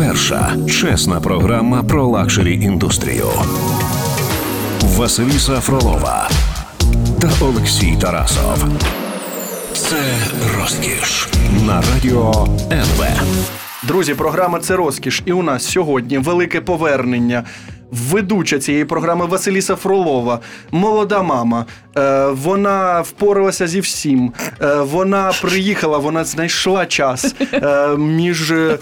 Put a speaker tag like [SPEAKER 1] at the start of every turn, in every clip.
[SPEAKER 1] Перша чесна програма про luxury індустрію. Василіса Фролова та Олексій Тарасов. Це розкіш на радіо НВ.
[SPEAKER 2] Друзі, програма це розкіш. І у нас сьогодні велике повернення. Ведуча цієї програми Василіса Фролова, молода мама. Е, вона впоралася зі всім. Е, вона приїхала, вона знайшла час е, між е,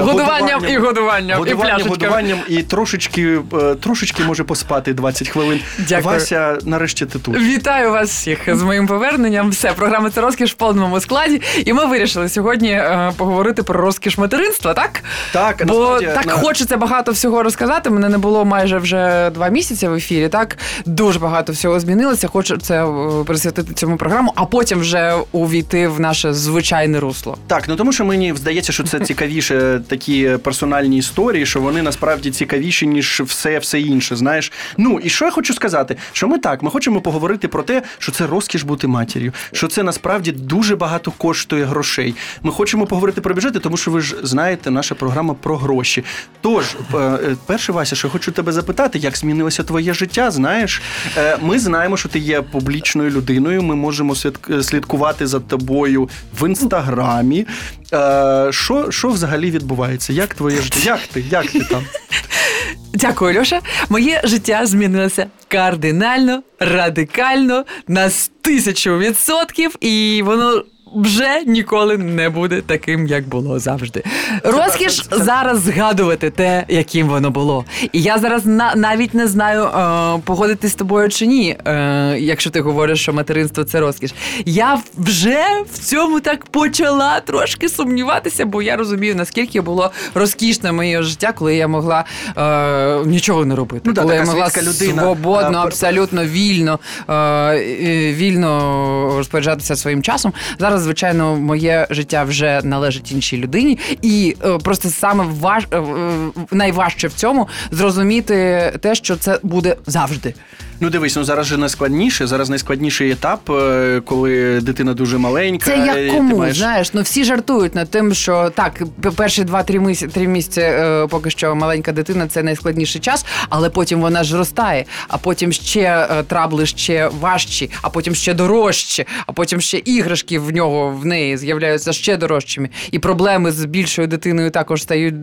[SPEAKER 3] Годуванням і годуванням, і
[SPEAKER 2] годуванням,
[SPEAKER 3] пляшечками.
[SPEAKER 2] годуванням і трошечки, е, трошечки може поспати 20 хвилин.
[SPEAKER 3] Дякую.
[SPEAKER 2] Вася, нарешті ти тут.
[SPEAKER 3] Вітаю вас всіх з моїм поверненням. Все, програма це розкіш в повному складі. І ми вирішили сьогодні е, поговорити про розкіш материнства, так?
[SPEAKER 2] Так,
[SPEAKER 3] Бо
[SPEAKER 2] насправді,
[SPEAKER 3] так
[SPEAKER 2] на-
[SPEAKER 3] хочеться багато всього розказати. Мене не було майже вже два місяці в ефірі. Так дуже багато всього змінилося. Хочу це е, присвятити цьому програму, а потім вже увійти в наше звичайне русло.
[SPEAKER 2] Так, ну тому що мені здається, що це цікавіше такі персональні історії, що вони насправді цікавіші, ніж все, все інше. Знаєш. Ну і що я хочу сказати? Що ми так, ми хочемо поговорити про те, що це розкіш бути матір'ю, що це насправді дуже багато коштує грошей. Ми хочемо поговорити про бюджети, тому що ви ж знаєте, наша програма про гроші. Тож, е, е, перше, Вася, що хочу тебе запитати, як змінилося твоє життя? Знаєш, Е, ми знаємо, що ти є публічною людиною. Ми можемо слід- слідкувати за тобою в інстаграмі. Е, Що, що взагалі відбувається? Як твоє життя? Як ти? Як ти там?
[SPEAKER 3] Дякую, Льоша. Моє життя змінилося кардинально, радикально на тисячу відсотків, і воно. Вже ніколи не буде таким, як було завжди. Розкіш зараз згадувати те, яким воно було. І я зараз на, навіть не знаю, е, погодитись з тобою чи ні, е, якщо ти говориш, що материнство це розкіш. Я вже в цьому так почала трошки сумніватися, бо я розумію, наскільки було розкішне моє життя, коли я могла е, нічого не робити.
[SPEAKER 2] Ну, да,
[SPEAKER 3] коли я
[SPEAKER 2] така
[SPEAKER 3] могла
[SPEAKER 2] світська людина,
[SPEAKER 3] свободно, абсолютно вільно, е, е, вільно розпоряджатися своїм часом. Зараз, звичайно, моє життя вже належить іншій людині, і е, просто саме важ, е, найважче в цьому зрозуміти те, що це буде завжди.
[SPEAKER 2] Ну дивись, ну зараз же найскладніше. Зараз найскладніший етап, е, коли дитина дуже маленька.
[SPEAKER 3] Це
[SPEAKER 2] і
[SPEAKER 3] як
[SPEAKER 2] ти
[SPEAKER 3] кому,
[SPEAKER 2] маєш-
[SPEAKER 3] знаєш, ну всі жартують над тим, що так, перші два-три місяці, три місяці, е, поки що маленька дитина це найскладніший час, але потім вона ж ростає, а потім ще е, трабли ще важчі, а потім ще дорожчі, а потім ще іграшки в нього в неї з'являються ще дорожчими. І проблеми з більшою дитиною також стають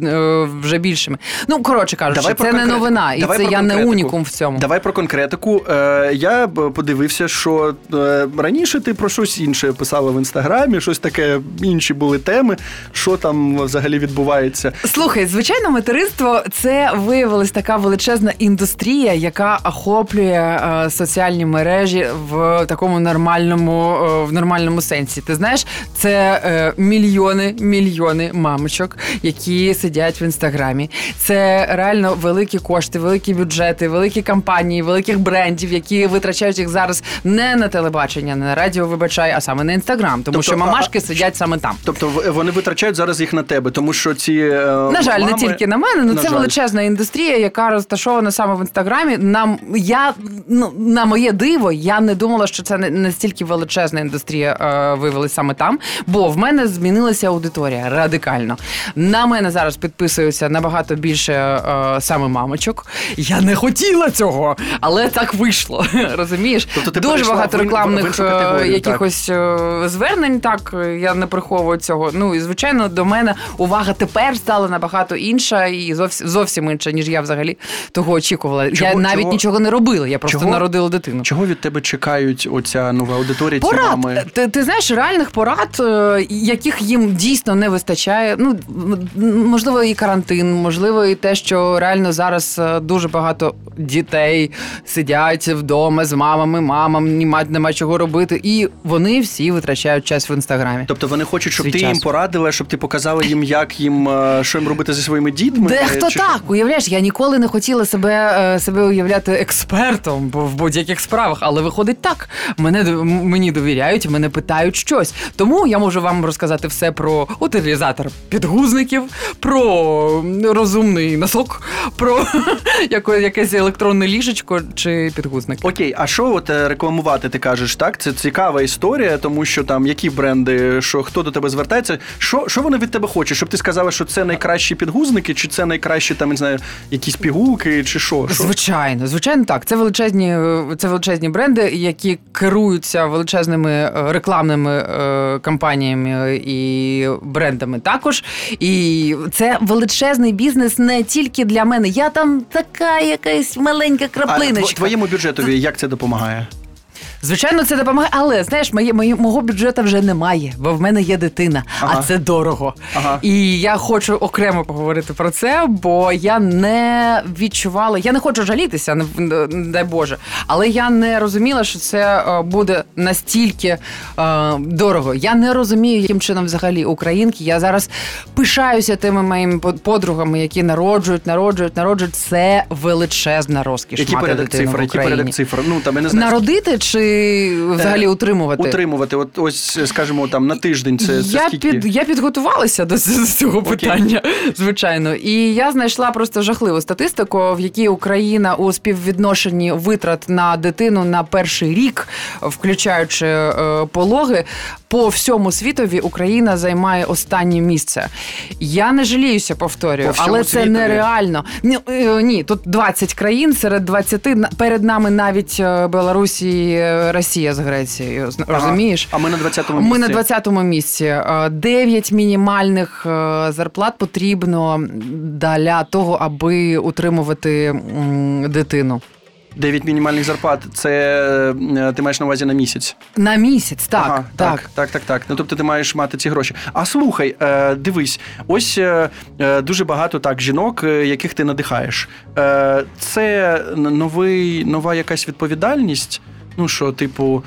[SPEAKER 3] вже більшими. Ну, коротше кажучи,
[SPEAKER 2] Давай
[SPEAKER 3] це не новина, і
[SPEAKER 2] давай
[SPEAKER 3] це я не унікум в цьому.
[SPEAKER 2] Давай про конкретику. Е, я подивився, що е, раніше ти про щось інше писала в інстаграмі, щось таке, інші були теми. Що там взагалі відбувається?
[SPEAKER 3] Слухай, звичайно, материнство це виявилась така величезна індустрія, яка охоплює е, соціальні мережі в такому нормальному, в нормальному сенсі. Ти знаєш, це мільйони, мільйони мамочок, які сидять в інстаграмі. Це реально великі кошти, великі бюджети, великі кампанії, великих брендів, які витрачають їх зараз не на телебачення, не на радіо, вибачай, а саме на інстаграм, тому
[SPEAKER 2] Тобто,
[SPEAKER 3] що
[SPEAKER 2] а-
[SPEAKER 3] мамашки сидять саме там.
[SPEAKER 2] Тобто вони витрачають зараз їх на тебе, тому що ці е,
[SPEAKER 3] На жаль,
[SPEAKER 2] мами-
[SPEAKER 3] не тільки на мене, ну
[SPEAKER 2] На
[SPEAKER 3] це
[SPEAKER 2] жаль.
[SPEAKER 3] величезна індустрія, яка розташована саме в інстаграмі. Нам я ну на моє диво, я не думала, що це настільки величезна індустрія е, виявилась саме там. Бо в мене змінилася аудиторія радикально. На мене зараз підписуються набагато більше е, саме мамочок. Я не хотіла цього, але так вийшло. Розумієш?
[SPEAKER 2] Тобто ти
[SPEAKER 3] Дуже багато
[SPEAKER 2] в ін- в
[SPEAKER 3] рекламних
[SPEAKER 2] іншу
[SPEAKER 3] е, якихось е, звернень. Так я не приховую цього. Ну і звичайно, до мене увага тепер стала набагато інша і зовсім зовсім інша, ніж я взагалі того очікувала.
[SPEAKER 2] Чого-
[SPEAKER 3] я навіть
[SPEAKER 2] чого-
[SPEAKER 3] нічого не робила. Я просто
[SPEAKER 2] чого-
[SPEAKER 3] народила дитину.
[SPEAKER 2] Чого від тебе чекають оця нова аудиторія? Ці мами?
[SPEAKER 3] ти, ти знаєш, реальних порад, е, яких їм дійсно не вистачає. Ну можливо, і карантин, можливо, і те, що реально зараз дуже багато дітей сидять вдома з мамами, мамам, нема, нема чого робити, і вони всі витрачають час в інстаграмі.
[SPEAKER 2] Тобто вони хочуть, щоб
[SPEAKER 3] Свій
[SPEAKER 2] ти
[SPEAKER 3] час.
[SPEAKER 2] їм порадила, щоб ти показала їм, як їм е, що їм робити зі своїми дітьми.
[SPEAKER 3] Дехто
[SPEAKER 2] Чи
[SPEAKER 3] так, уявляєш, я ніколи не хотіла себе, е, себе уявляти експертом в будь-яких справах, але виходить так. Мене мені довіряють, мене питають щось. Тому я можу вам розказати все про утилізатор підгузників, про розумний носок, про яке- якесь електронне ліжечко чи купити підгузник.
[SPEAKER 2] Окей, а що от е, рекламувати? Ти кажеш, так? Це цікава історія, тому що там які бренди, що хто до тебе звертається, що, що вони від тебе хочуть? Щоб ти сказала, що це найкращі підгузники, чи це найкращі там не знаю, якісь пігулки, чи що?
[SPEAKER 3] Звичайно, звичайно, так. Це величезні, це величезні бренди, які керуються величезними е, рекламними е, кампаніями і брендами також. І це величезний бізнес не тільки для мене. Я там така якась маленька краплиночка.
[SPEAKER 2] Тв- твоєму бюджетові як це допомагає?
[SPEAKER 3] Звичайно, це допомагає, але знаєш, моє, моє мого бюджету вже немає, бо в мене є дитина,
[SPEAKER 2] Ага.
[SPEAKER 3] а це дорого.
[SPEAKER 2] Ага.
[SPEAKER 3] І я хочу окремо поговорити про це, бо я не відчувала, я не хочу жалітися, не, не дай Боже, але я не розуміла, що це е, буде настільки е, дорого. Я не розумію, яким чином взагалі українки. Я зараз пишаюся тими моїми под- подругами, які народжують, народжують, народжують. Це величезна розкіш.
[SPEAKER 2] Який
[SPEAKER 3] мати
[SPEAKER 2] порядок цифр?
[SPEAKER 3] Україні.
[SPEAKER 2] порядок цифр? Ну там я не знаю.
[SPEAKER 3] Народити чи взагалі утримувати?
[SPEAKER 2] Утримувати, от ось, скажімо, там на тиждень це, це
[SPEAKER 3] я,
[SPEAKER 2] скільки?
[SPEAKER 3] під, я підготувалася до цього
[SPEAKER 2] Окей.
[SPEAKER 3] питання, звичайно. І я знайшла просто жахливу статистику, в якій Україна у співвідношенні витрат на дитину на перший рік, включаючи е, пологи, по всьому світові Україна займає останнє місце. Я не жаліюся, повторюю,
[SPEAKER 2] По
[SPEAKER 3] але це
[SPEAKER 2] світові?
[SPEAKER 3] нереально. Ні, е, ні, тут 20 країн серед 20, на- перед нами навіть е, Білорусі е, Росія з Грецією. Розумієш?
[SPEAKER 2] А ми на 20-му місці.
[SPEAKER 3] Ми на 20-му місці. Е, Дев'ять мінімальних е, зарплат потрібно для того, аби утримувати дитину.
[SPEAKER 2] 9 мінімальних зарплат. Це е, ти маєш на увазі на місяць.
[SPEAKER 3] На місяць, так,
[SPEAKER 2] Ага,
[SPEAKER 3] так.
[SPEAKER 2] так, так, так, так. Ну тобто ти маєш мати ці гроші. А слухай, дивись, ось дуже багато так жінок, яких ти надихаєш. Це новий, нова якась відповідальність. Ну що, типу,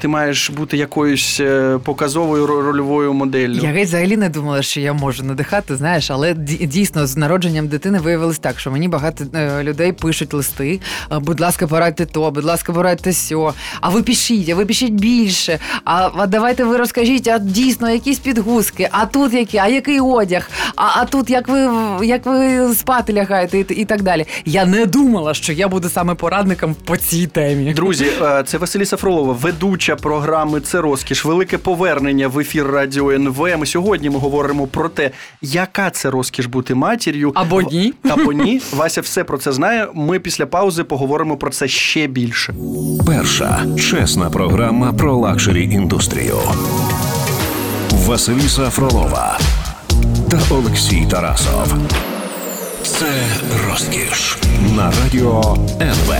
[SPEAKER 2] ти маєш бути якоюсь е, показовою рольовою моделлю.
[SPEAKER 3] Я геть взагалі не думала, що я можу надихати, знаєш, але дійсно з народженням дитини виявилось так, що мені багато е, людей пишуть листи. е, Будь ласка, порадьте то, будь ласка, порадьте сьо. А ви пишіть, а ви пишіть більше. А, а давайте ви розкажіть, а дійсно якісь підгузки, а тут які, а який одяг, а, а тут як ви як ви спати лягаєте, і, і так далі. Я не думала, що я буду саме порадником по цій темі.
[SPEAKER 2] Друзі, е, це Василіса Фролова, ведуча програми Це розкіш. Велике повернення в ефір Радіо НВ. Ми сьогодні ми говоримо про те, яка це розкіш бути матір'ю.
[SPEAKER 3] Або ні.
[SPEAKER 2] Або ні. Вася все про це знає. Ми після паузи поговоримо про це ще більше.
[SPEAKER 1] Перша чесна програма про luxury індустрію. Василіса Фролова та Олексій Тарасов. Це розкіш на радіо НВ.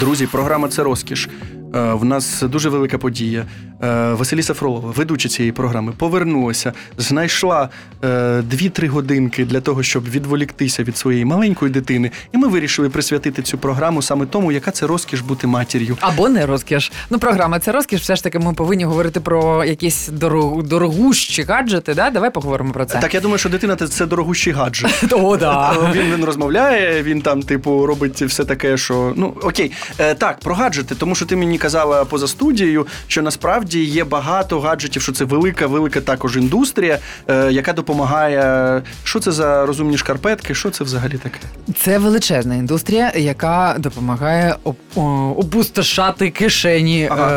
[SPEAKER 2] Друзі, програма це розкіш. Е, В нас дуже велика подія. Е, Василіса Фролова, ведуча цієї програми, повернулася, знайшла е, 2-3 годинки для того, щоб відволіктися від своєї маленької дитини. І ми вирішили присвятити цю програму саме тому, яка це розкіш бути матір'ю.
[SPEAKER 3] Або не розкіш. Ну, програма це розкіш. Все ж таки, ми повинні говорити про якісь дорог, дорогущі гаджети. Да? Давай поговоримо про це.
[SPEAKER 2] Так, я думаю, що дитина це- дорогущий гаджет.
[SPEAKER 3] О, да.
[SPEAKER 2] Він, він розмовляє, він там, типу, робить все таке, що. Ну, окей. Е, так, про гаджети, тому що ти мені казала поза студією, що насправді є багато гаджетів, що це велика, велика також індустрія, е, яка допомагає. Що це за розумні шкарпетки? Що це взагалі таке?
[SPEAKER 3] Це величезна індустрія, яка допомагає опустошати кишені,
[SPEAKER 2] Ага,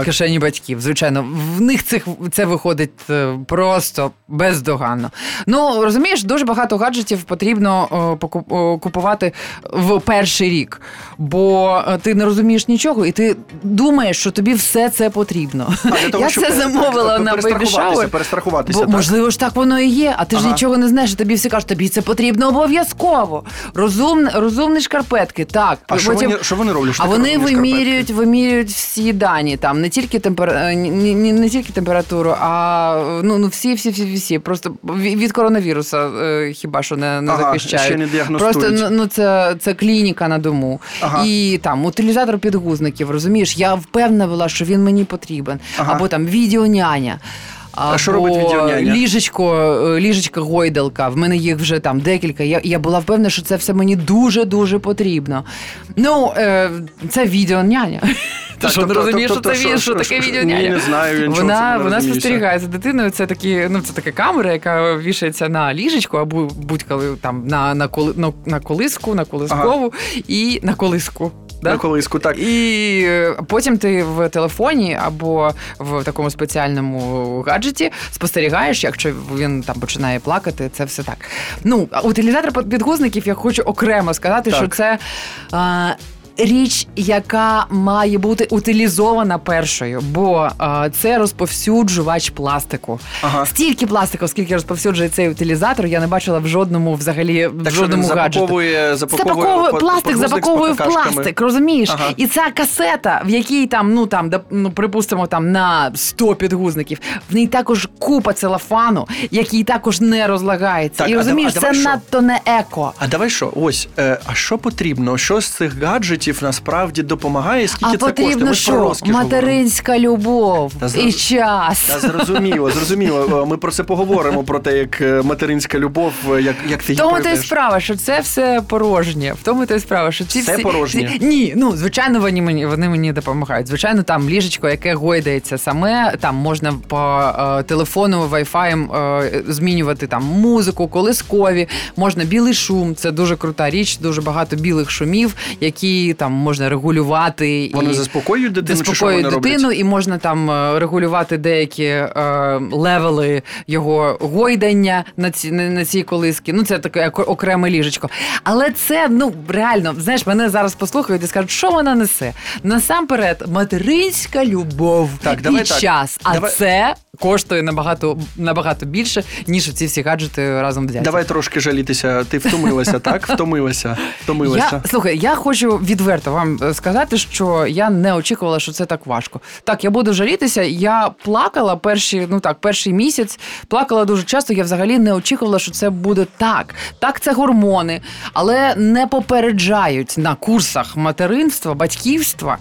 [SPEAKER 3] е, кишені батьків. Звичайно, в них цих це виходить е, просто бездоганно. Ну розумієш, дуже багато гаджетів потрібно е, купувати в перший рік, бо е, ти не розумієш нічого, і ти думаєш, що тобі все це потрібно.
[SPEAKER 2] А, для того,
[SPEAKER 3] Я
[SPEAKER 2] щоб
[SPEAKER 3] це замовила на Baby
[SPEAKER 2] перестрахуватися, перестрахуватися.
[SPEAKER 3] Бо,
[SPEAKER 2] так?
[SPEAKER 3] можливо ж так воно і є, а ти ж нічого не знаєш, і тобі всі кажуть, тобі це потрібно обов'язково. Розум, розумні шкарпетки, так.
[SPEAKER 2] А що вони, що вони роблять? Що
[SPEAKER 3] а вони вимірюють, вимірюють всі дані, там не тільки темпер... е, ні- ні- не тільки температуру, а ну, ну всі, всі, всі, всі. Просто від коронавіруса е, хіба що не, не
[SPEAKER 2] Ага,
[SPEAKER 3] захищають.
[SPEAKER 2] ще не діагностують.
[SPEAKER 3] Просто ну, ну це, це клініка на дому.
[SPEAKER 2] Ага.
[SPEAKER 3] І там утилізатор підгузників, розумієш, я впевнена була, що він мені потрібен.
[SPEAKER 2] Ага.
[SPEAKER 3] Або там відеоняня.
[SPEAKER 2] А що робить відеоняня?
[SPEAKER 3] Ліжечко, е, ліжечка гойдалка. В мене їх вже там декілька. Я, я була впевнена, що це все мені дуже дуже потрібно. Ну, е, це відеоняня. Ти
[SPEAKER 2] Так,
[SPEAKER 3] що не
[SPEAKER 2] тобто-
[SPEAKER 3] розумієш,
[SPEAKER 2] тобто,
[SPEAKER 3] що це
[SPEAKER 2] що-
[SPEAKER 3] таке відеоняня?
[SPEAKER 2] не знаю,
[SPEAKER 3] Вона, вона спостерігає за дитиною. Це такі, ну це така камера, яка вішається на ліжечку або будь-коли там на, на, коли, на, на колиску, на колискову і на колиску. Да?
[SPEAKER 2] На колиску, так.
[SPEAKER 3] І е, потім ти в телефоні або в такому спеціальному гаджеті спостерігаєш, якщо він там починає плакати, це все так. Ну, утилізатор підгузників я хочу окремо сказати,
[SPEAKER 2] Так.
[SPEAKER 3] що це. А, Річ, яка має бути утилізована першою, бо а, це розповсюджувач пластику.
[SPEAKER 2] Ага.
[SPEAKER 3] Стільки пластику, скільки розповсюджує цей утилізатор, я не бачила в жодному взагалі в
[SPEAKER 2] Так що він
[SPEAKER 3] гаджеті.
[SPEAKER 2] запаковує, запаковує,
[SPEAKER 3] Запаковує
[SPEAKER 2] по-
[SPEAKER 3] пластик,
[SPEAKER 2] з
[SPEAKER 3] запаковує в пластик, розумієш?
[SPEAKER 2] Ага.
[SPEAKER 3] І ця касета, в якій там, ну там, да, ну припустимо, там на 100 підгузників, в ній також купа целофану, який також не розлагається.
[SPEAKER 2] Так,
[SPEAKER 3] і
[SPEAKER 2] а
[SPEAKER 3] розумієш,
[SPEAKER 2] а давай
[SPEAKER 3] це
[SPEAKER 2] що?
[SPEAKER 3] надто не еко.
[SPEAKER 2] А давай що? Ось, е, а що потрібно? Що з цих гаджетів насправді допомагає? Скільки
[SPEAKER 3] а
[SPEAKER 2] це коштує? Ми ж про
[SPEAKER 3] що?
[SPEAKER 2] розкіш говоримо.
[SPEAKER 3] Материнська любов
[SPEAKER 2] Та
[SPEAKER 3] і
[SPEAKER 2] зрозу-
[SPEAKER 3] час.
[SPEAKER 2] Та зрозуміло, зрозуміло. Ми про це поговоримо, про те, як е, материнська любов, е, як, як ти
[SPEAKER 3] В
[SPEAKER 2] її
[SPEAKER 3] тому то й справа, що це все порожнє. В тому то й справа, що ці
[SPEAKER 2] Все
[SPEAKER 3] всі
[SPEAKER 2] порожнє?
[SPEAKER 3] ні, ну звичайно, вони мені вони мені допомагають. Звичайно, там ліжечко, яке гойдається саме. Там можна по е, телефону, вайфаєм е, змінювати там музику, колискові, можна білий шум. Це дуже крута річ. Дуже багато білих шумів, які там можна регулювати
[SPEAKER 2] Вони
[SPEAKER 3] і
[SPEAKER 2] заспокоюють дитину, чи що
[SPEAKER 3] заспокоюють
[SPEAKER 2] вони роблять?
[SPEAKER 3] дитину, і можна там е, регулювати деякі е, левели його гойдання на ці на, на цій колиски. Ну це таке ок- окреме ліжечко. Але це ну реально, знаєш, мене зараз послухають і скажуть, що вона несе. Насамперед, материнська любов
[SPEAKER 2] Так,
[SPEAKER 3] і
[SPEAKER 2] давай так.
[SPEAKER 3] час. А
[SPEAKER 2] Давай-
[SPEAKER 3] це коштує набагато набагато більше, ніж ці всі гаджети разом взяті.
[SPEAKER 2] Давай трошки жалітися. Ти втомилася, так? Втомилася. Втомилася.
[SPEAKER 3] Я слухай, я хочу відверто вам е, сказати, що я не очікувала, що це так важко. Так, я буду жалітися. Я плакала перші, ну так, перший місяць, плакала дуже часто. Я взагалі не очікувала, що це буде так. Так, це гормони, але не попереджають на курсах материнства, батьківства,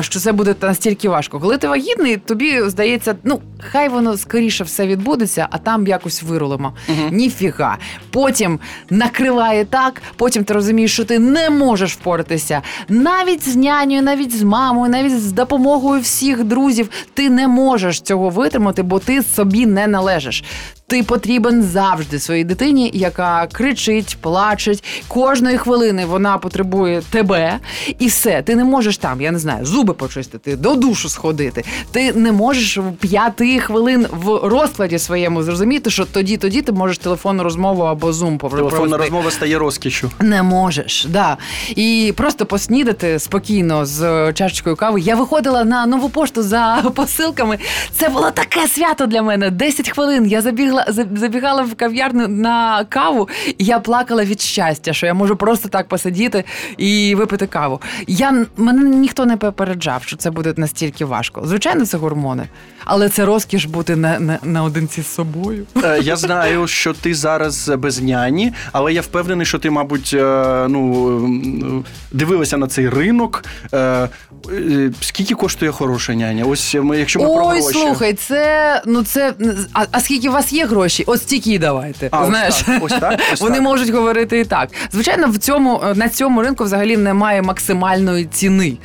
[SPEAKER 3] що це буде настільки важко. Коли ти вагітний, тобі здається, ну хай воно скоріше все відбудеться, а там якось вирулимо. Ніфіга. Потім накриває так, потім ти розумієш, що ти не можеш впоратися. Навіть з нянею, навіть з мамою, навіть з допомогою всіх друзів. Ти не можеш цього витримати, бо ти собі не належиш. Ти потрібен завжди своїй дитині, яка кричить, плачеть. Кожної хвилини вона потребує тебе, і все. Ти не можеш там, я не знаю, зуби почистити, до душу сходити. Ти не можеш в п'яти хвилин в розкладі своєму зрозуміти, що тоді, тоді ти можеш телефонну розмову або зум
[SPEAKER 2] Телефонна розмова стає розкішю.
[SPEAKER 3] Не можеш, да. І просто поснідати спокійно з чашечкою кави. Я виходила на нову пошту за посилками. Це було таке свято для мене. 10 хвилин. Я забігла, за- забігала в кав'ярню на каву, і я плакала від щастя, що я можу просто так посидіти і випити каву. Я мене ніхто не попереджав, що це буде настільки важко. Звичайно, це гормони, але це розкіш бути на, на, наодинці з собою.
[SPEAKER 2] Е, Я знаю, що ти зараз без няні, але я впевнений, що ти, мабуть, е, ну дивилася на цей ринок. Е, Скільки коштує хороша няня? Ось ми, якщо ми про гроші.
[SPEAKER 3] слухай, це ну це а, а скільки у вас є гроші? От стільки давайте.
[SPEAKER 2] А, ось
[SPEAKER 3] Знаєш,
[SPEAKER 2] так, ось так, ось
[SPEAKER 3] вони
[SPEAKER 2] так.
[SPEAKER 3] можуть говорити і так. Звичайно, в цьому на цьому ринку взагалі немає максимальної ціни,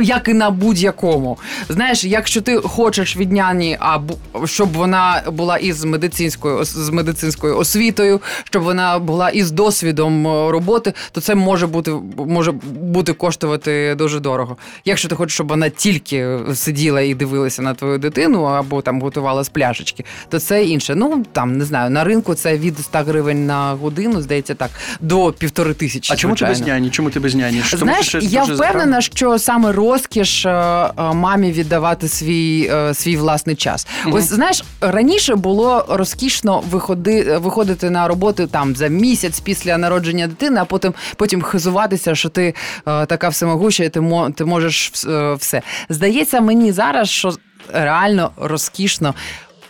[SPEAKER 3] як і на будь-якому. Знаєш, якщо ти хочеш від няні, а щоб вона була із медицинською з медицинською освітою, щоб вона була із досвідом е, роботи, то це може бути може бути коштувати дуже дорого. Якщо ти хочеш, щоб вона тільки сиділа і дивилася на твою дитину, або там готувала з пляшечки, то це інше. Ну там не знаю, на ринку це від 100 гривень на годину, здається, так до півтори тисячі.
[SPEAKER 2] А чому ти без няні? Чому ти без няні? Тому
[SPEAKER 3] Знаєш,
[SPEAKER 2] що
[SPEAKER 3] я впевнена, що саме розкіш е, е, мамі віддавати свій, е, свій власний час. Ось знаєш, раніше було розкішно виходи, виходити на роботу там за місяць після народження дитини, а потім потім хизуватися, що ти така всемогуща, і ти ти можеш все. Здається, мені зараз, що реально розкішно.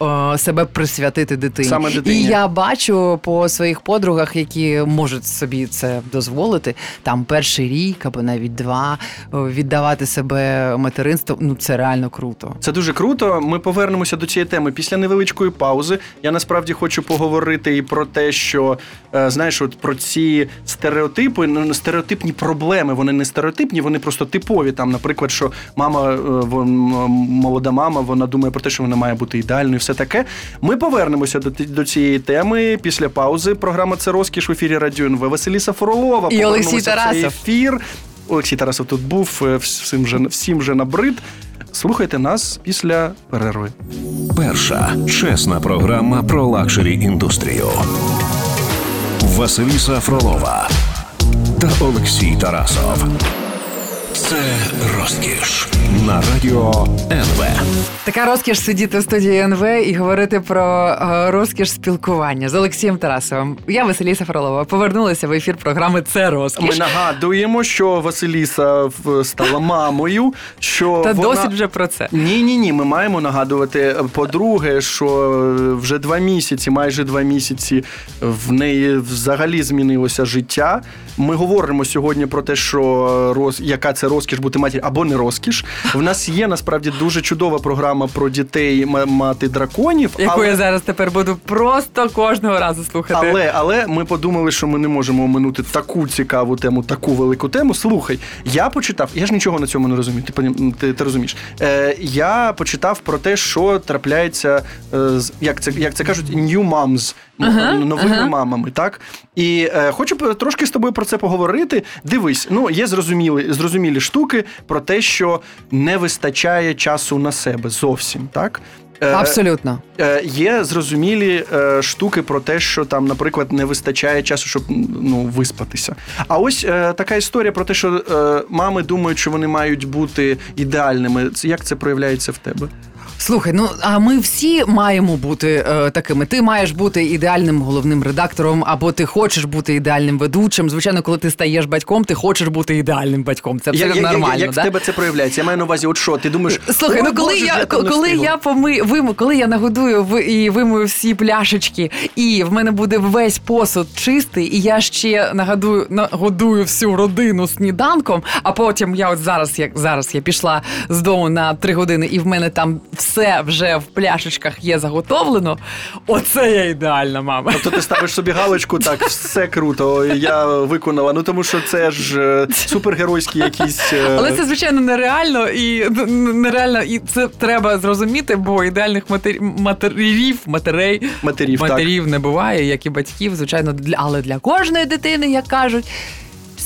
[SPEAKER 3] Е, Себе присвятити дитині.
[SPEAKER 2] Саме дитині.
[SPEAKER 3] І я бачу по своїх подругах, які можуть собі це дозволити, там перший рік або навіть два е, віддавати себе материнству. Ну це реально круто.
[SPEAKER 2] Це дуже круто. Ми повернемося до цієї теми після невеличкої паузи. Я насправді хочу поговорити і про те, що е, знаєш, от про ці стереотипи, ну стереотипні проблеми. Вони не стереотипні, вони просто типові. Там, наприклад, що мама, молода мама, вона думає про те, що вона має бути ідеальною, все таке. Ми повернемося до, до цієї теми після паузи. Програма це розкіш в ефірі Радіо НВ. Василіса Фролова.
[SPEAKER 3] І Олексій
[SPEAKER 2] повернулася в
[SPEAKER 3] Тарасов.
[SPEAKER 2] ефір. Олексій Тарасов тут був, е, всім вже всім вже набрид. Слухайте нас після перерви.
[SPEAKER 1] Перша чесна програма про luxury індустрію. Василіса Фролова та Олексій Тарасов. Це розкіш на радіо НВ.
[SPEAKER 3] Така розкіш сидіти в студії НВ і говорити про е, розкіш спілкування з Олексієм Тарасовим. Я Василіса Фролова. Повернулася в ефір програми Це розкіш.
[SPEAKER 2] Ми нагадуємо, що Василіса стала мамою. Що
[SPEAKER 3] Та
[SPEAKER 2] вона...
[SPEAKER 3] досить вже про це.
[SPEAKER 2] Ні, ні, ні. Ми маємо нагадувати. По-друге, що вже два місяці, майже два місяці, в неї взагалі змінилося життя. Ми говоримо сьогодні про те, що роз... яка це розкіш бути матір або не розкіш. В нас є насправді дуже чудова програма про дітей мати драконів.
[SPEAKER 3] Яку
[SPEAKER 2] але...
[SPEAKER 3] я зараз тепер буду просто кожного разу слухати.
[SPEAKER 2] Але, але ми подумали, що ми не можемо оминути таку цікаву тему, таку велику тему. Слухай, я почитав, я ж нічого на цьому не розумію. Ти ти, ти розумієш? Е, я почитав про те, що трапляється, е, з- як це як це кажуть, new moms, м- новими мамами. Так і е, хочу трошки з тобою про це поговорити. Дивись, ну є зрозумілі зрозумілі штуки про те, що не вистачає часу на себе зовсім так. Е,
[SPEAKER 3] Абсолютно.
[SPEAKER 2] Е, Є зрозумілі е, штуки про те, що там, наприклад, не вистачає часу, щоб ну виспатися. А ось е, така історія про те, що е, мами думають, що вони мають бути ідеальними. Це як це проявляється в тебе?
[SPEAKER 3] Слухай, ну а ми всі маємо бути е, такими. Ти маєш бути ідеальним головним редактором, або ти хочеш бути ідеальним ведучим. Звичайно, коли ти стаєш батьком, ти хочеш бути ідеальним батьком. Це абсолютно
[SPEAKER 2] як, як-
[SPEAKER 3] нормально.
[SPEAKER 2] як
[SPEAKER 3] да?
[SPEAKER 2] в тебе це проявляється? Я маю на увазі, от що ти думаєш?
[SPEAKER 3] Слухай,
[SPEAKER 2] «Ой,
[SPEAKER 3] ну коли
[SPEAKER 2] Боже,
[SPEAKER 3] я
[SPEAKER 2] не
[SPEAKER 3] коли
[SPEAKER 2] встигла».
[SPEAKER 3] я поми виму, коли я нагодую ви- і вимою всі пляшечки, і в мене буде весь посуд чистий, і я ще нагодую нагодую всю родину сніданком. А потім я от зараз, як зараз я пішла з дому на три години, і в мене там все вже в пляшечках є заготовлено. Оце я ідеальна мама.
[SPEAKER 2] Тобто ти ставиш собі галочку, так, все круто, я виконала. Ну тому що це ж е, супергеройські якісь. е,
[SPEAKER 3] Але це звичайно нереально і нереально, і це треба зрозуміти, бо ідеальних матері... матерів, матерей,
[SPEAKER 2] Матерів, так.
[SPEAKER 3] не буває, як і батьків, звичайно, для але для кожної дитини, як кажуть.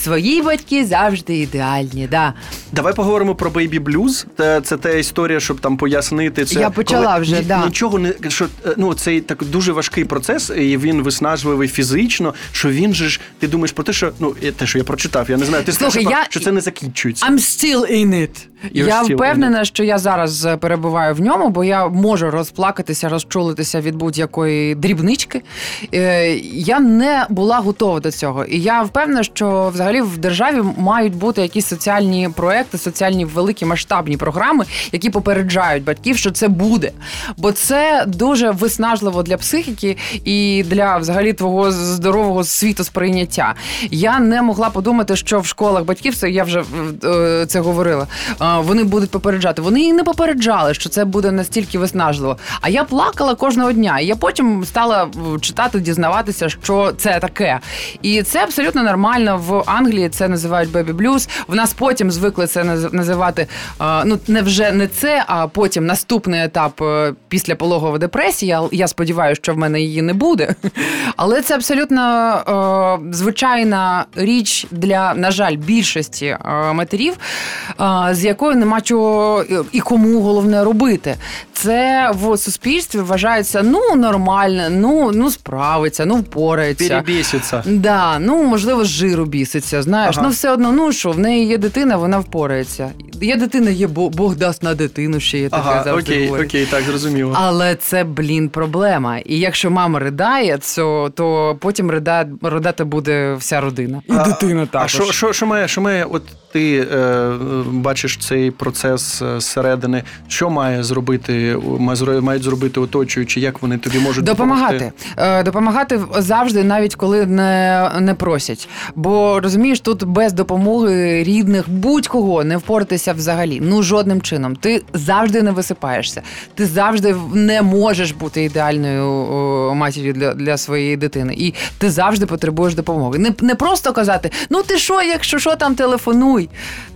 [SPEAKER 3] Свої батьки завжди ідеальні, да.
[SPEAKER 2] Давай поговоримо про Baby Blues. Це, це та історія, щоб там пояснити це.
[SPEAKER 3] Я почала
[SPEAKER 2] коли
[SPEAKER 3] вже,
[SPEAKER 2] ні-
[SPEAKER 3] да.
[SPEAKER 2] Нічого не що е, ну цей так дуже важкий процес, і він виснажливий фізично. Що він же ж ти думаєш про те, що ну те, що я прочитав, я не знаю. Ти
[SPEAKER 3] Слухай,
[SPEAKER 2] скажеш,
[SPEAKER 3] я-
[SPEAKER 2] що це не закінчується.
[SPEAKER 3] I'm still in it.
[SPEAKER 2] You're
[SPEAKER 3] я впевнена, що я зараз е, перебуваю в ньому, бо я можу розплакатися, розчулитися від будь-якої дрібнички. Е, Я не була готова до цього. І я впевнена, що взагалі в державі мають бути якісь соціальні проекти, соціальні великі масштабні програми, які попереджають батьків, що це буде. Бо це дуже виснажливо для психіки і для взагалі твого здорового світосприйняття. Я не могла подумати, що в школах батьків це я вже е, це говорила. е, Вони будуть попереджати. Вони і не попереджали, що це буде настільки виснажливо. А я плакала кожного дня. І я потім стала е, читати, дізнаватися, що це таке. І це абсолютно нормально. В це називають бебі блюз. В нас потім звикли це наз- називати. Ну не вже не це, а потім наступний етап е, після пологової депресії. Я, сподіваюся, що в мене її не буде. Але це абсолютно е, звичайна річ для, на жаль, більшості е, матерів, з якою нема чого і кому головне робити. Це в суспільстві вважається ну нормально, ну, ну справиться, ну впорається.
[SPEAKER 2] Перебіситься.
[SPEAKER 3] Да, ну можливо, з жиру біситься. Знаєш,
[SPEAKER 2] Ага.
[SPEAKER 3] ну все одно, ну що, в неї є дитина, вона впорається. Є дитина, є Бог, Бог дасть на дитину ще є таке
[SPEAKER 2] Ага,
[SPEAKER 3] завжди
[SPEAKER 2] окей,
[SPEAKER 3] говорять.
[SPEAKER 2] окей, так зрозуміло.
[SPEAKER 3] Але це, блін, проблема. І якщо мама ридає, то, то потім рида, ридати буде вся родина. І
[SPEAKER 2] А-
[SPEAKER 3] дитина
[SPEAKER 2] А що, що, що має, що має, от ти е, бачиш цей процес е, зсередини, що має зробити, мають зробити оточуючі, як вони тобі можуть
[SPEAKER 3] Допомагати. Е, Допомагати завжди, навіть коли не, не просять. Бо розумієш, тут без допомоги рідних будь-кого не впоратися взагалі. Ну жодним чином. Ти завжди не висипаєшся. Ти завжди не можеш бути ідеальною матір'ю для, для своєї дитини. І ти завжди потребуєш допомоги. Не, не просто казати: ну ти що, якщо що, там телефонуй.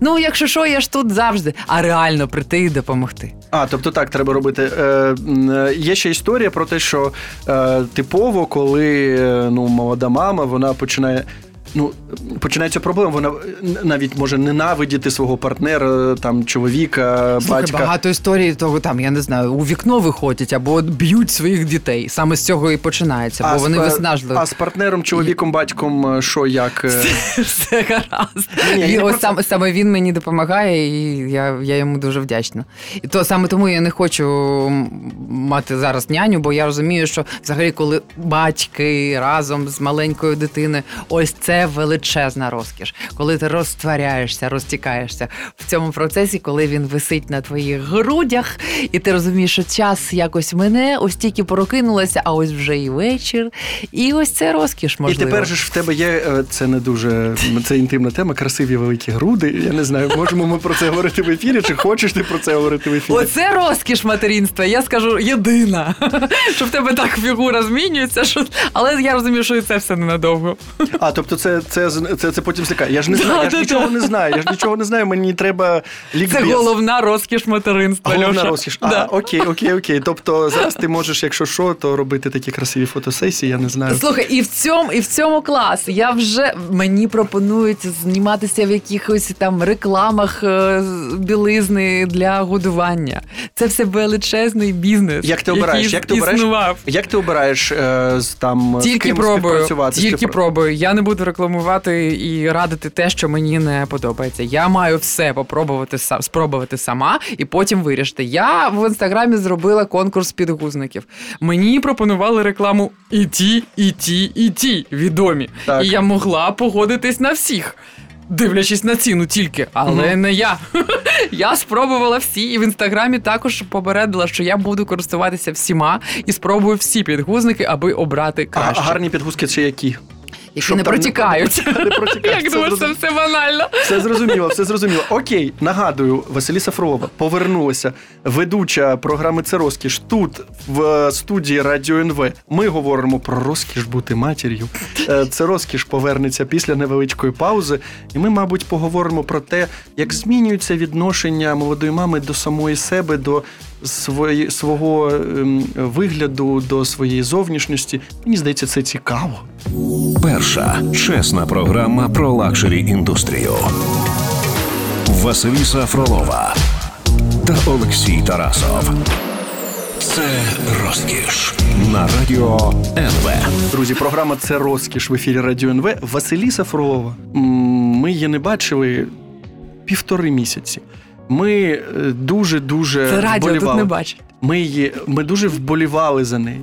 [SPEAKER 3] Ну, якщо що, я ж тут завжди. А реально прийти і допомогти.
[SPEAKER 2] А, тобто так треба робити. Е, е, є ще історія про те, що е, типово, коли е, ну, молода мама вона починає. Ну починається проблема. Вона навіть може ненавидіти свого партнера, там чоловіка,
[SPEAKER 3] Слухай,
[SPEAKER 2] батька.
[SPEAKER 3] багато історій того там, я не знаю, у вікно виходять або б'ють своїх дітей. Саме з цього і починається, бо
[SPEAKER 2] з
[SPEAKER 3] вони виснажливі.
[SPEAKER 2] А з партнером, чоловіком, батьком, е, що як? е?
[SPEAKER 3] Все гаразд.
[SPEAKER 2] Ні,
[SPEAKER 3] ось саме, саме він мені допомагає, і я, я йому дуже вдячна. І то саме тому я не хочу мати зараз няню, бо я розумію, що взагалі, коли батьки разом з маленькою дитиною, ось це величезна розкіш. Коли ти розтворяєшся, розтікаєшся в цьому процесі, коли він висить на твоїх грудях, і ти розумієш, що час якось мене, ось тільки прокинулася, а ось вже і вечір. І ось це розкіш,
[SPEAKER 2] І тепер же ж в тебе є е, це не дуже це інтимна тема, красиві великі груди. Я не знаю, можемо ми про це говорити в ефірі, чи хочеш ти про це говорити в ефірі?
[SPEAKER 3] Оце розкіш материнства. Я скажу єдина. Що в тебе так фігура змінюється, що але я розумію, що і це все ненадовго.
[SPEAKER 2] А, тобто це, це, це, це потім злякає. Я ж не
[SPEAKER 3] Да,
[SPEAKER 2] знаю, я ж
[SPEAKER 3] да,
[SPEAKER 2] нічого
[SPEAKER 3] да.
[SPEAKER 2] не знаю. Я ж нічого не знаю, мені треба
[SPEAKER 3] Це головна розкіш материнства.
[SPEAKER 2] Головна
[SPEAKER 3] Льоша.
[SPEAKER 2] розкіш. А, окей, окей, окей. Тобто зараз ти можеш, якщо що, то робити такі красиві фотосесії, я не знаю.
[SPEAKER 3] Слухай, і в цьому, і в цьому клас. Я вже мені пропонують зніматися в якихось там рекламах е, білизни для годування. Це все величезний бізнес.
[SPEAKER 2] Як ти обираєш? Як ти обираєш? Як ти обираєш е, з там з
[SPEAKER 3] Тільки
[SPEAKER 2] ким
[SPEAKER 3] пробую,
[SPEAKER 2] співпрацювати?
[SPEAKER 3] тільки пробую. Я не буду рекламувати і радити те, що мені не подобається. Я маю все попробувати спробувати сама і потім вирішити. Я в інстаграмі зробила конкурс підгузників. Мені пропонували рекламу і ті, і ті, і ті відомі.
[SPEAKER 2] Так.
[SPEAKER 3] І я могла погодитись на всіх. Дивлячись на ціну тільки, але
[SPEAKER 2] Мгм.
[SPEAKER 3] не я. я спробувала всі, і в інстаграмі також попередила, що я буду користуватися всіма і спробую всі підгузники, аби обрати
[SPEAKER 2] А,
[SPEAKER 3] краще.
[SPEAKER 2] а гарні підгузки це які?
[SPEAKER 3] Які не протікають.
[SPEAKER 2] Не протікають.
[SPEAKER 3] Як думаєш, це все банально?
[SPEAKER 2] Все зрозуміло, все зрозуміло. Окей, нагадую, Василіса Фролова повернулася, ведуча програми Це розкіш тут, в студії Радіо НВ. Ми говоримо про розкіш бути матір'ю. Е, Це розкіш повернеться після невеличкої паузи. І ми, мабуть, поговоримо про те, як змінюється відношення молодої мами до самої себе, до свої, свого ем, вигляду, до своєї зовнішності. Мені здається, це цікаво.
[SPEAKER 1] Перша чесна програма про luxury індустрію. Василіса Фролова та Олексій Тарасов. Це розкіш на радіо НВ.
[SPEAKER 2] Друзі, програма це розкіш в ефірі Радіо НВ. Василіса Фролова. Ми її не бачили півтори місяці. Ми дуже дуже
[SPEAKER 3] Це радіо тут
[SPEAKER 2] вболівали.
[SPEAKER 3] не бачить.
[SPEAKER 2] Ми її ми дуже вболівали за неї.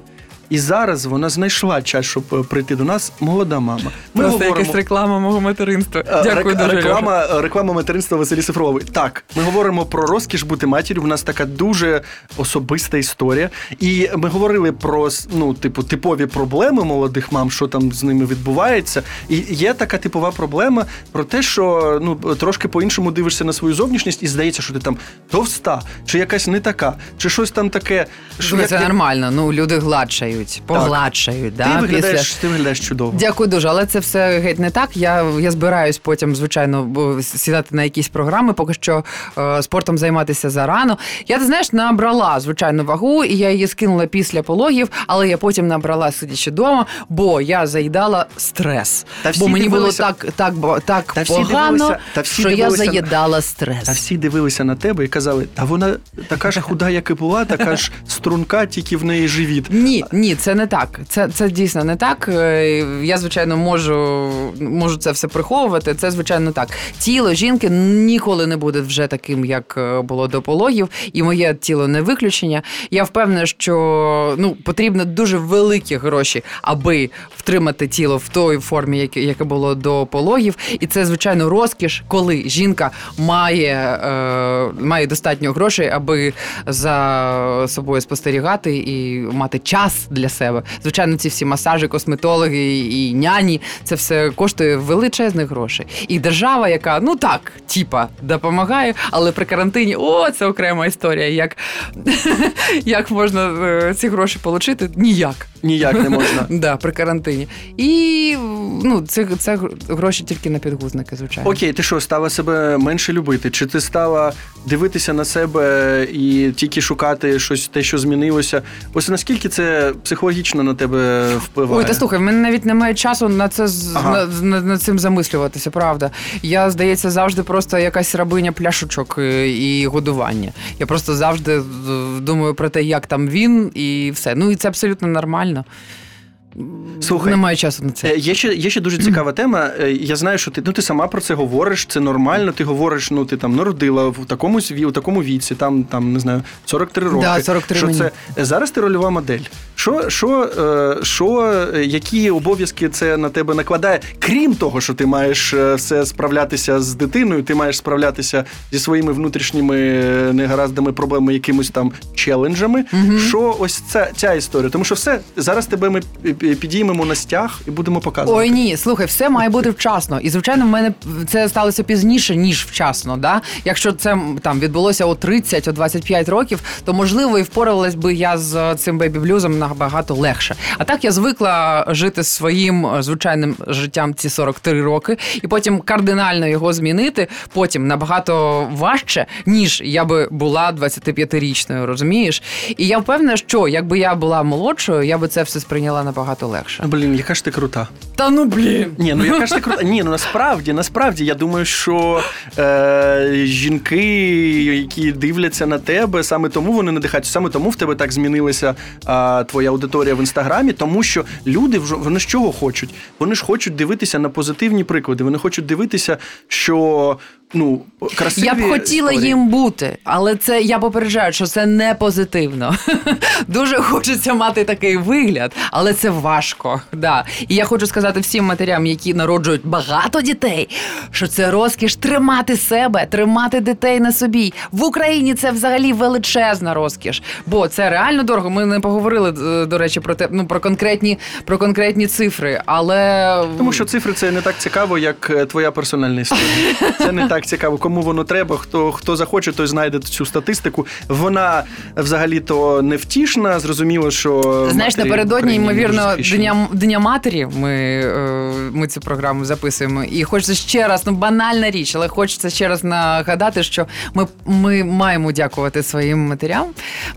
[SPEAKER 2] І зараз вона знайшла час, щоб е, прийти до нас. Молода мама. Ми
[SPEAKER 3] Просто якась реклама мого материнства.
[SPEAKER 2] Е,
[SPEAKER 3] Дякую
[SPEAKER 2] рек-
[SPEAKER 3] дуже.
[SPEAKER 2] Реклама, е, реклама материнства Василі Сифрової. Так, ми говоримо про розкіш бути матір'ю. У нас така дуже особиста історія. І ми говорили про ну, типу, типові проблеми молодих мам, що там з ними відбувається. І є така типова проблема про те, що ну трошки по-іншому дивишся на свою зовнішність, і здається, що ти там товста, чи якась не така, чи щось там таке. Що
[SPEAKER 3] Слухай,
[SPEAKER 2] як
[SPEAKER 3] це нормально. Ну, люди гладшають, погладшають.
[SPEAKER 2] ти
[SPEAKER 3] Да,
[SPEAKER 2] виглядаєш,
[SPEAKER 3] після...
[SPEAKER 2] ти виглядаєш чудово.
[SPEAKER 3] Дякую дуже, але це все геть не так. Я, я збираюсь потім, звичайно, сідати на якісь програми, поки що е, спортом займатися зарано. Я ти знаєш, набрала звичайно вагу, і я її скинула після пологів, але я потім набрала сидячи вдома, бо я заїдала стрес.
[SPEAKER 2] Та всі
[SPEAKER 3] бо мені
[SPEAKER 2] дивилися-
[SPEAKER 3] було так, так, так
[SPEAKER 2] Та всі
[SPEAKER 3] погано,
[SPEAKER 2] дивилися- та всі
[SPEAKER 3] що я заїдала стрес.
[SPEAKER 2] А всі дивилися на тебе і казали: та вона така ж худа, як і була, така ж струнка, тільки в неї живіт.
[SPEAKER 3] Ні, ні, це не так. Це, це дійсно не так. Е, Я, звичайно, можу, можу це все приховувати. Це, звичайно, так. Тіло жінки ніколи не буде вже таким, як е, було до пологів, і моє тіло не виключення. Я впевнена, що ну, потрібно дуже великі гроші, аби втримати тіло в той формі, яке, було до пологів. І це, звичайно, розкіш, коли жінка має, е, має достатньо грошей, аби за собою спостерігати і мати час для себе. Звичайно, ці всі масажі, косметологи і няні, це все коштує величезних грошей. І держава, яка ну так, типа, допомагає, але при карантині о, це окрема історія. Як, як можна е, ці гроші отримати? Ніяк.
[SPEAKER 2] Ніяк не можна.
[SPEAKER 3] Да, при карантині. І ну, це, це гроші тільки на підгузники, звичайно.
[SPEAKER 2] Окей, ти що, стала себе менше любити? Чи ти стала дивитися на себе і тільки шукати щось, те, що змінилося? Ось наскільки це психологічно на тебе впливає?
[SPEAKER 3] Ой, та слухай, в мене навіть немає часу на це
[SPEAKER 2] Ага.
[SPEAKER 3] на, на, над цим замислюватися, правда. Я, здається, завжди просто якась рабиня пляшечок е, і годування. Я просто завжди е, думаю про те, як там він, і все. Ну і це абсолютно нормально.
[SPEAKER 2] Слухай,
[SPEAKER 3] Немає часу на це.
[SPEAKER 2] Е, Є ще, є ще дуже цікава тема. Я знаю, що ти ну ти сама про це говориш. Це нормально. Ти говориш, ну ти там народила в такому у такому віці, там там не знаю, 43 роки.
[SPEAKER 3] Да, 43
[SPEAKER 2] що
[SPEAKER 3] мені.
[SPEAKER 2] це зараз ти рольова модель. Що, що, е, що, які обов'язки це на тебе накладає? Крім того, що ти маєш е, все справлятися з дитиною, ти маєш справлятися зі своїми внутрішніми е, негараздами, проблемами, якимось там челенджами. Що ось ця, ця історія? Тому що все зараз тебе ми пі- пі- підіймемо на стяг і будемо показувати.
[SPEAKER 3] Ой, ні, слухай, все має бути вчасно. І звичайно, в мене це сталося пізніше, ніж вчасно. Да? Якщо це там відбулося о 30, о 25 років, то можливо і впоралась би я з цим бейбі-блюзом набагато легше. А так я звикла жити своїм е, звичайним життям ці 43 роки, і потім кардинально його змінити. Потім набагато важче, ніж я би була 25-річною, розумієш? І я впевнена, що якби я була молодшою, я би це все сприйняла набагато легше.
[SPEAKER 2] Ну, Блін, яка ж ти крута.
[SPEAKER 3] Та ну блін.
[SPEAKER 2] Ні, ну яка ж ти крута. Ні, ну насправді, насправді, я думаю, що е, жінки, які дивляться на тебе, саме тому вони надихають, саме тому в тебе так змінилася е, твоя аудиторія в інстаграмі, тому що люди вони з чого хочуть? Вони ж хочуть дивитися на позитивні приклади. Вони хочуть дивитися, що ну красиві
[SPEAKER 3] Я б хотіла
[SPEAKER 2] історії.
[SPEAKER 3] їм бути, але це я попереджаю, що це не позитивно. Дуже хочеться мати такий вигляд, але це важко. Да. І я хочу сказати всім матерям, які народжують багато дітей, що це розкіш тримати себе, тримати дітей на собі. В Україні це взагалі величезна розкіш, бо це реально дорого. Ми не поговорили е, до речі про те, ну про конкретні про конкретні цифри, але
[SPEAKER 2] Тому що цифри це не так цікаво, як е, твоя персональна історія. Це не так цікаво, кому воно треба. Хто хто захоче, той знайде цю статистику. Вона взагалі-то невтішна. Зрозуміло, що
[SPEAKER 3] Знаєш, напередодні, ймовірно, дня, дня матері ми, е, ми цю програму записуємо. І хочеться ще раз, ну банальна річ, але хочеться ще раз нагадати, що ми, ми маємо дякувати своїм матерям,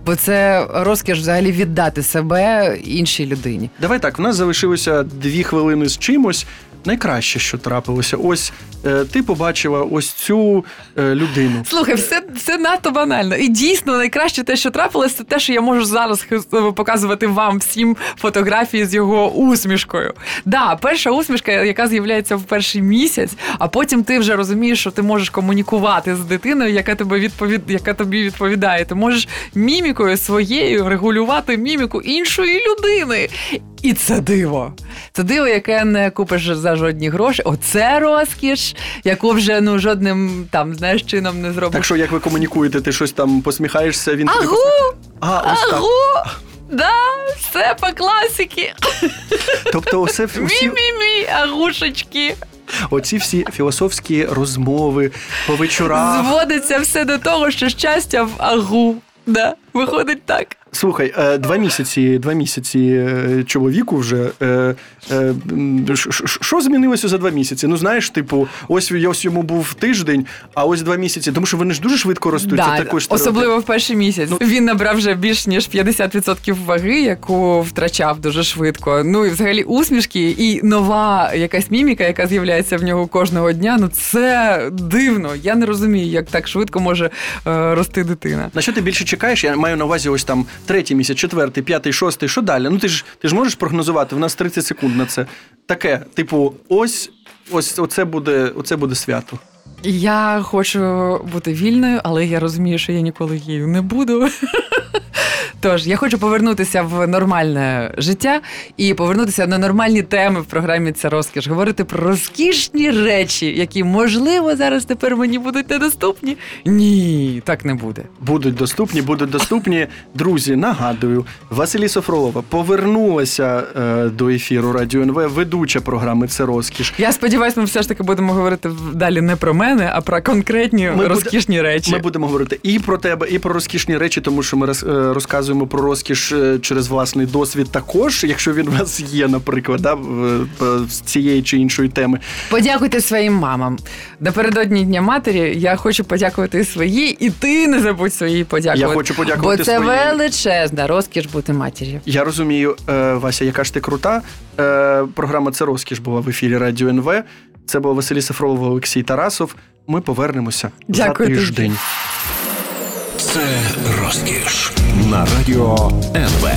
[SPEAKER 3] бо це розкіш взагалі віддати себе іншій людині.
[SPEAKER 2] Давай так, в нас залишилося дві хвилини з чимось. Найкраще, що трапилося. Ось е, ти побачила ось цю е, людину.
[SPEAKER 3] Слухай, все, все надто банально. І дійсно найкраще те, що трапилось, це те, що я можу зараз хи- показувати вам всім фотографії з його усмішкою. Да, перша усмішка, яка з'являється в перший місяць, а потім ти вже розумієш, що ти можеш комунікувати з дитиною, яка тебе відповід... яка тобі відповідає. Ти можеш мімікою своєю регулювати міміку іншої людини. І це диво. Це диво, яке не купиш за жодні гроші. Оце розкіш, яку вже ну жодним там знаєш чином не зробиш.
[SPEAKER 2] Так що, як ви комунікуєте, ти щось там посміхаєшся, він
[SPEAKER 3] Агу!
[SPEAKER 2] А, ось так.
[SPEAKER 3] Агу! Да, все по класіки.
[SPEAKER 2] Тобто, усе всі,
[SPEAKER 3] Мі-мі-мі, агушечки.
[SPEAKER 2] оці всі філософські розмови по вечорах.
[SPEAKER 3] Зводиться все до того, що щастя в агу. Да, виходить так.
[SPEAKER 2] Слухай, е, два місяці, два місяці е, чоловіку вже. е, Що змінилося за два місяці? Ну знаєш, типу, ось ось йому був тиждень, а ось два місяці. Тому що вони ж дуже швидко ростуть.
[SPEAKER 3] Да,
[SPEAKER 2] також
[SPEAKER 3] особливо в перший місяць.
[SPEAKER 2] Ну-
[SPEAKER 3] Він набрав вже більш ніж 50% ваги, яку втрачав дуже швидко. Ну і взагалі усмішки, і нова якась міміка, яка з'являється в нього кожного дня. Ну це дивно. Я не розумію, як так швидко може е, рости дитина.
[SPEAKER 2] На що ти більше чекаєш? Я маю на увазі ось там третій місяць, четвертий, п'ятий, шостий. Що далі? Ну ти ж ти ж можеш прогнозувати. В нас 30 секунд на це. Таке, типу, ось, ось оце буде, оце буде свято.
[SPEAKER 3] Я хочу бути вільною, але я розумію, що я ніколи її не буду. Тож я хочу повернутися в нормальне життя і повернутися на нормальні теми в програмі Це розкіш. Говорити про розкішні речі, які можливо зараз тепер мені будуть недоступні. Ні, так не буде.
[SPEAKER 2] Будуть доступні, будуть доступні. Друзі, нагадую, Василій Софролова повернулася е, до ефіру Радіо НВ, ведуча програми Це розкіш.
[SPEAKER 3] Я сподіваюся, ми все ж таки будемо говорити далі не про мене, а про конкретні
[SPEAKER 2] Ми буде-
[SPEAKER 3] розкішні речі.
[SPEAKER 2] Ми будемо говорити і про тебе, і про розкішні речі, тому що ми роз, е, розказуємо про розкіш е, через власний досвід, також, якщо він у вас є, наприклад, да, з цієї чи іншої теми.
[SPEAKER 3] Подякуйте своїм мамам. Напередодні Дня матері я хочу подякувати свої, і ти не забудь свої подякувати.
[SPEAKER 2] Я хочу подякувати
[SPEAKER 3] Бо це
[SPEAKER 2] своїй.
[SPEAKER 3] величезна розкіш бути матір'ю.
[SPEAKER 2] Я розумію, е, Вася, яка ж ти крута. Е, Програма це розкіш була в ефірі Радіо НВ. Це був Василій Сафролов, Олексій Тарасов. Ми повернемося
[SPEAKER 3] Дякую
[SPEAKER 2] за
[SPEAKER 3] тобі.
[SPEAKER 1] Це розкіш на радіо НВ.